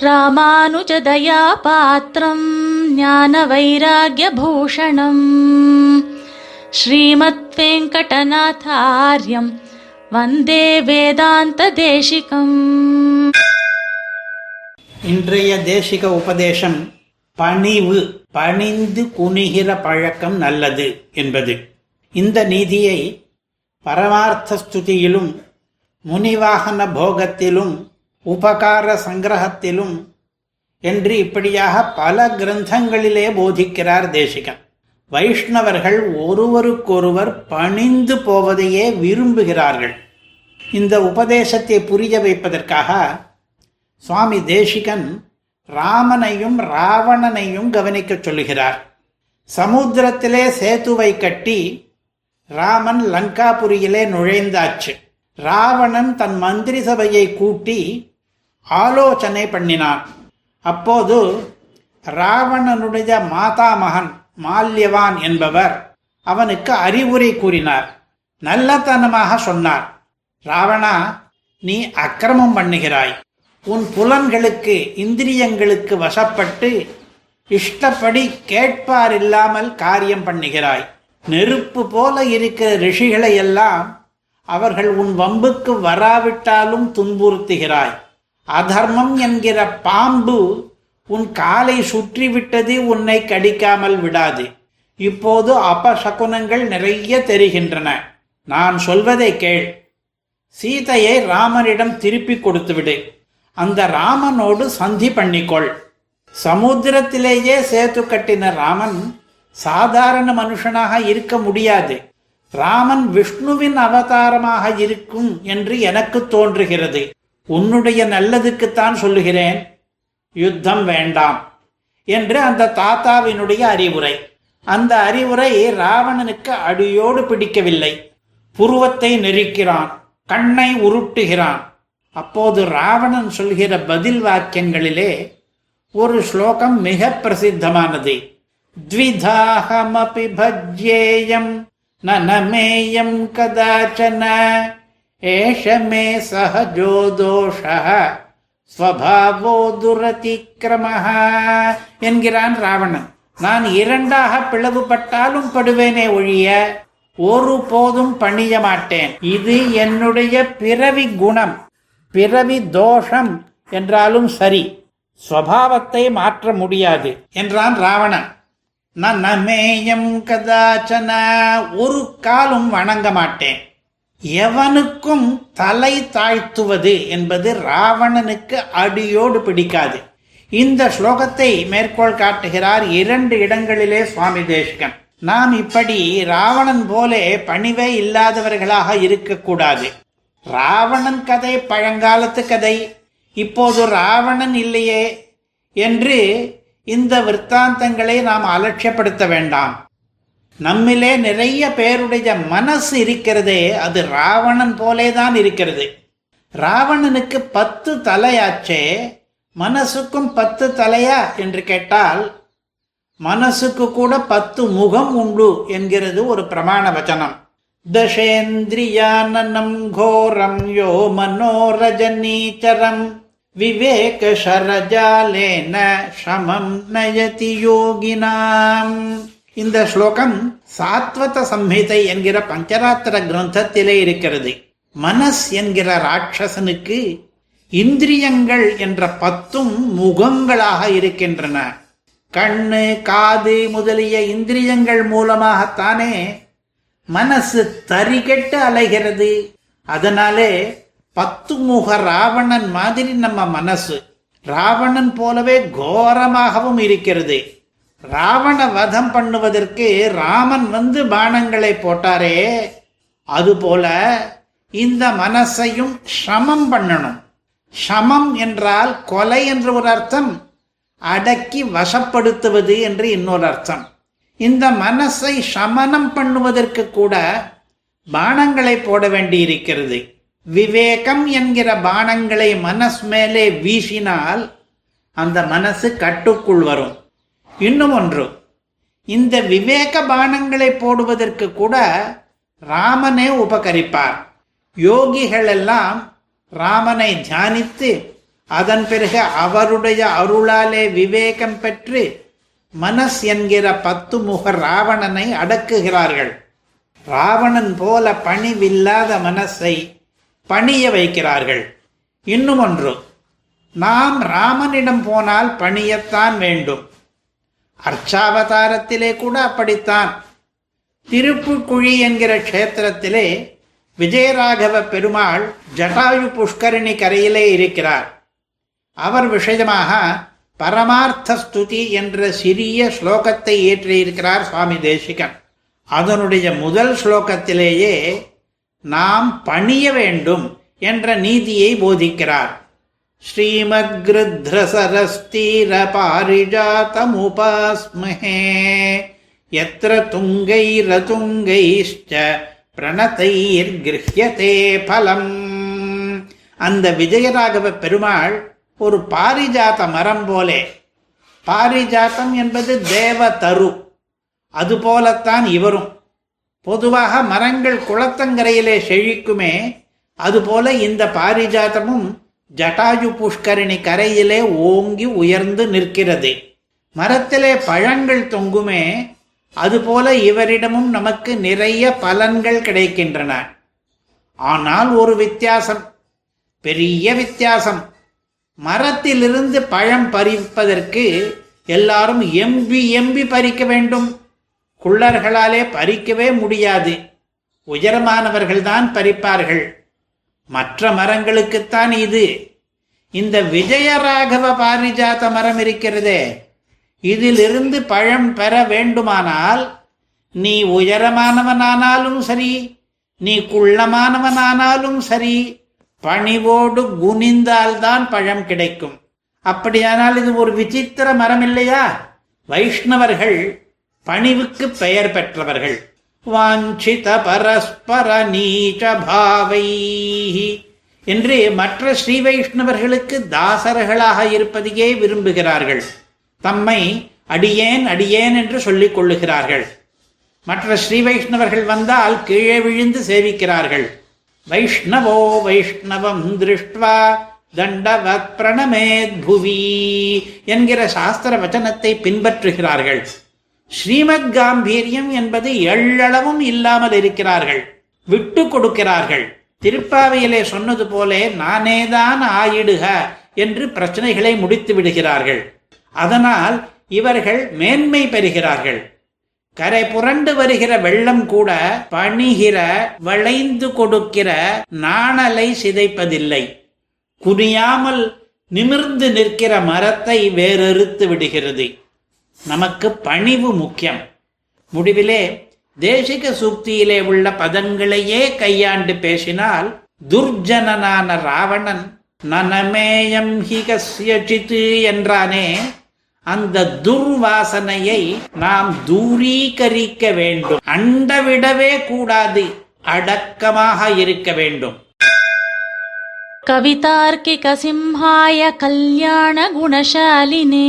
ராமானுஜதயாபாத்திரம் ஞான வைராகியபூஷணம் ஸ்ரீமத் வெங்கடநாதாரியம் வந்தே வேதாந்த தேசிகம் இன்றைய தேசிக உபதேசம் பணிவு பணிந்து குனிகிற பழக்கம் நல்லது என்பது. இந்த நீதியை பரமார்த்த ஸ்துதியிலும் முனிவாகன போகத்திலும் உபகார சங்கிரகத்திலும் என்று இப்படியாக பல கிரந்தங்களிலே போதிக்கிறார் தேசிகன். வைஷ்ணவர்கள் ஒருவருக்கொருவர் பணிந்து போவதையே விரும்புகிறார்கள். இந்த உபதேசத்தை புரிய வைப்பதற்காக சுவாமி தேசிகன் ராமனையும் ராவணனையும் கவனிக்கச் சொல்லுகிறார் சமுத்திரத்திலே சேத்துவை கட்டி ராமன் லங்காபுரியிலே நுழைந்தாச்சு. ராவணன் தன் மந்திரி சபையை கூட்டி ஆலோசனை பண்ணினான் அப்போது ராவணனுடைய மாதாமகன் மால்யவான் என்பவர் அவனுக்கு அறிவுரை கூறினார். நல்லத்தனமாக சொன்னார். ராவணா நீ அக்கிரமம் பண்ணுகிறாய். உன் புலன்களுக்கு இந்திரியங்களுக்கு வசப்பட்டு இஷ்டப்படி கேட்பார் இல்லாமல் காரியம் பண்ணுகிறாய். நெருப்பு போல இருக்கிற ரிஷிகளை எல்லாம் அவர்கள் உன் வம்புக்கு வராவிட்டாலும் துன்புறுத்துகிறாய். அதர்மம் என்கிற பாம்பு உன் காலை சுற்றிவிட்டது உன்னை கடிக்காமல் விடாது. இப்போது அபசகுனங்கள் நிறைய தெரிகின்றன. நான் சொல்வதை கேள். சீதையை ராமனிடம் திருப்பி கொடுத்துவிடு. அந்த ராமனோடு சந்தி பண்ணிக்கொள். சமுத்திரத்திலேயே சேத்து கட்டின ராமன் சாதாரண மனுஷனாக இருக்க முடியாது. ராமன் விஷ்ணுவின் அவதாரமாக இருக்கும் என்று எனக்கு தோன்றுகிறது. உன்னுடைய நல்லதுக்குத்தான் சொல்லுகிறேன். யுத்தம் வேண்டாம் என்று அந்த தாத்தாவினுடைய அறிவுரை. அந்த அறிவுரை ராவணனுக்கு அடியோடு பிடிக்கவில்லை. புருவத்தை நெரிக்கிறான் கண்ணை உருட்டுகிறான். அப்போது ராவணன் சொல்கிற பதில் வாக்கியங்களிலே ஒரு ஸ்லோகம் மிக பிரசித்தமானது. த்விதாஹமபி பஜ்யேயம் நனமேயம் கதாச்சன ஏஷ மே சஹஜோ दोषः ஸ்வபாவோ துரதிக்கிரமஹ என்கிறான் ராவணன். நான் இரண்டாக பிளவுபட்டாலும் படுவேனே ஒழிய ஒரு போதும் பணிய மாட்டேன். இது என்னுடைய பிறவி குணம் பிறவி தோஷம் என்றாலும் சரி ஸ்வபாவத்தை மாற்ற முடியாது என்றான் ராவணன். நான் நமேயம் கதாச்சன ஒரு காலும் வணங்க மாட்டேன். எவனுக்கும் தலை தாழ்த்துவது என்பது ராவணனுக்கு அடியோடு பிடிக்காது. இந்த ஸ்லோகத்தை மேற்கோள் காட்டுகிறார் இரண்டு இடங்களிலே சுவாமி தேசிகன். நாம் இப்படி ராவணன் போலே பணிவே இல்லாதவர்களாக இருக்கக்கூடாது. ராவணன் கதை பழங்காலத்து கதை. இப்போது ராவணன் இல்லையே என்று இந்த விற்த்தாந்தங்களை நாம் அலட்சியப்படுத்த வேண்டாம். நம்மிலே நிறைய பேருடைய மனசு இருக்கிறதே அது ராவணன் போலே தான் இருக்கிறது. ராவணனுக்கு பத்து தலையாச்சே மனசுக்கும் பத்து தலையா? என்று கேட்டால் மனசுக்கு கூட பத்து முகம் உண்டு என்கிறது ஒரு பிரமாண வச்சனம். தசேந்திரியானனம் கோரம் யோ மனோரஜனீச்சரம் விவேக சரஜாலேன சமம் நயதி யோகினாம். இந்த ஸ்லோகம் சாத்வத சம்ஹிதை என்கிற பஞ்சராத்திர கிரந்தத்திலே இருக்கிறது. மனஸ் என்கிற ராட்சசனுக்கு இந்திரியங்கள் என்ற பத்தும் முகங்களாக இருக்கின்றன. கண்ணு காது முதலிய இந்திரியங்கள் மூலமாகத்தானே மனசு தரிகட்டு அலைகிறது. அதனாலே பத்து முக ராவணன் மாதிரி நம்ம மனசு. ராவணன் போலவே கோரமாகவும் இருக்கிறது. ராவண வதம் பண்ணுவதற்கு ராமன் வந்து பானங்களை போட்டாரே. அதுபோல இந்த மனசையும் சமம் பண்ணணும். சமம் என்றால் கொலை என்று ஒரு அர்த்தம் அடக்கி வசப்படுத்துவது என்று இன்னொரு அர்த்தம். இந்த மனசை சமனம் பண்ணுவதற்கு கூட பானங்களை போட வேண்டியிருக்கிறது. விவேகம் என்கிற பானங்களை மனஸ் மேலே வீசினால் அந்த மனசு கட்டுக்குள் வரும். இன்னும் ஒன்று. இந்த விவேக பானங்களை போடுவதற்கு கூட ராமனே உபகரிப்பார். யோகிகளெல்லாம் ராமனை தியானித்து அதன் பிறகு அவருடைய அருளாலே விவேகம் பெற்று மனஸ் என்கிற பத்து முக ராவணனை அடக்குகிறார்கள். ராவணன் போல பணிவில்லாத மனசை பணிய வைக்கிறார்கள். இன்னும் ஒன்று. நாம் ராமனிடம் போனால் பணியத்தான் வேண்டும். அர்ச்சாவதாரத்திலே கூட அப்படித்தான். திருப்புக்குழி என்கிற க்ஷேத்திரத்திலே விஜயராகவ பெருமாள் ஜட்டாயு புஷ்கரணி கரையிலே இருக்கிறார். அவர் விஷயமாக பரமார்த்த ஸ்துதி என்ற சிறிய ஸ்லோகத்தை இயற்றியிருக்கிறார் சுவாமி தேசிகன். அதனுடைய முதல் ஸ்லோகத்திலேயே நாம் பணிய வேண்டும் என்ற நீதியை போதிக்கிறார். ஸ்ரீமத்கிருத்ரசரஸ்தீர பாரிஜாத்தமுபாஸ்மஹே எத்திர துங்கைரதுங்கைஷ்ட பிரணதைர்கிருஹ்யதே பலம். அந்த விஜயராகவ பெருமாள் ஒரு பாரிஜாத மரம் போலே. பாரிஜாத்தம் என்பது தேவதரு. அதுபோலத்தான் இவரும். பொதுவாக மரங்கள் குளத்தங்கரையிலே செழிக்குமே. அதுபோல இந்த பாரிஜாத்தமும் ஜட்டாயு புஷ்கரிணி கரையிலே ஓங்கி உயர்ந்து நிற்கிறது. மரத்திலே பழங்கள் தொங்குமே அதுபோல இவரிடமும் நமக்கு நிறைய பலன்கள் கிடைக்கின்றன. ஆனால் ஒரு வித்தியாசம் பெரிய வித்தியாசம். மரத்திலிருந்து பழம் பறிப்பதற்கு எல்லாரும் எம்பி எம்பி பறிக்க வேண்டும். குள்ளர்களாலே பறிக்கவே முடியாது. உயரமானவர்கள்தான் பறிப்பார்கள். மற்ற மரங்களுக்குத்தான் இது. இந்த விஜயராகவ பாரிஜாத மரம் இருக்கிறதே. இதிலிருந்து பழம் பெற வேண்டுமானால் நீ உயரமானவனானாலும் சரி நீ குள்ளமானவனானாலும் சரி பணிவோடு குனிந்தால்தான் பழம் கிடைக்கும். அப்படியானால் இது ஒரு விசித்திர மரம் இல்லையா? வைஷ்ணவர்கள் பணிவுக்கு பெயர் பெற்றவர்கள். வாஞ்சித பரஸ்பர நீச்ச பாவை என்று மற்ற ஸ்ரீ வைஷ்ணவர்களுக்கு தாசர்களாக இருப்பதையே விரும்புகிறார்கள். தம்மை அடியேன் அடியேன் என்று சொல்லிக் கொள்ளுகிறார்கள். மற்ற ஸ்ரீ வைஷ்ணவர்கள் வந்தால் கீழே விழுந்து சேவிக்கிறார்கள். வைஷ்ணவோ வைஷ்ணவம் திருஷ்டுவா தண்டவத் பிரணமேத் புவி என்கிற சாஸ்திர வச்சனத்தை பின்பற்றுகிறார்கள். ஸ்ரீமத் காம்பீரியம் என்பது எள்ளளவும் இல்லாமல் இருக்கிறார்கள் விட்டு கொடுக்கிறார்கள். திருப்பாவையிலே சொன்னது போலே நானேதான் ஆயிடுக என்று பிரச்சனைகளை முடித்து விடுகிறார்கள். அதனால் இவர்கள் மேன்மை பெறுகிறார்கள். கரை புரண்டு வருகிற வெள்ளம் கூட பணிகிற வளைந்து கொடுக்கிற நாணலை சிதைப்பதில்லை. குனியாமல் நிமிர்ந்து நிற்கிற மரத்தை வேறறுத்து விடுகிறது. நமக்கு பணிவு முக்கியம். முடிவிலே தேசிக சூக்தியிலே உள்ள பதங்களையே கையாண்டு பேசினால் துர்ஜனனான ராவணன் நனமேயம் ஹிகசியஜித்து என்றானே அந்த துர்வாசனையை நாம் தூரீகரிக்க வேண்டும். அண்டவிடவே கூடாது அடக்கமாக இருக்க வேண்டும். கவிதார்க்கிக சிம்ஹாய கல்யாண குணசாலினே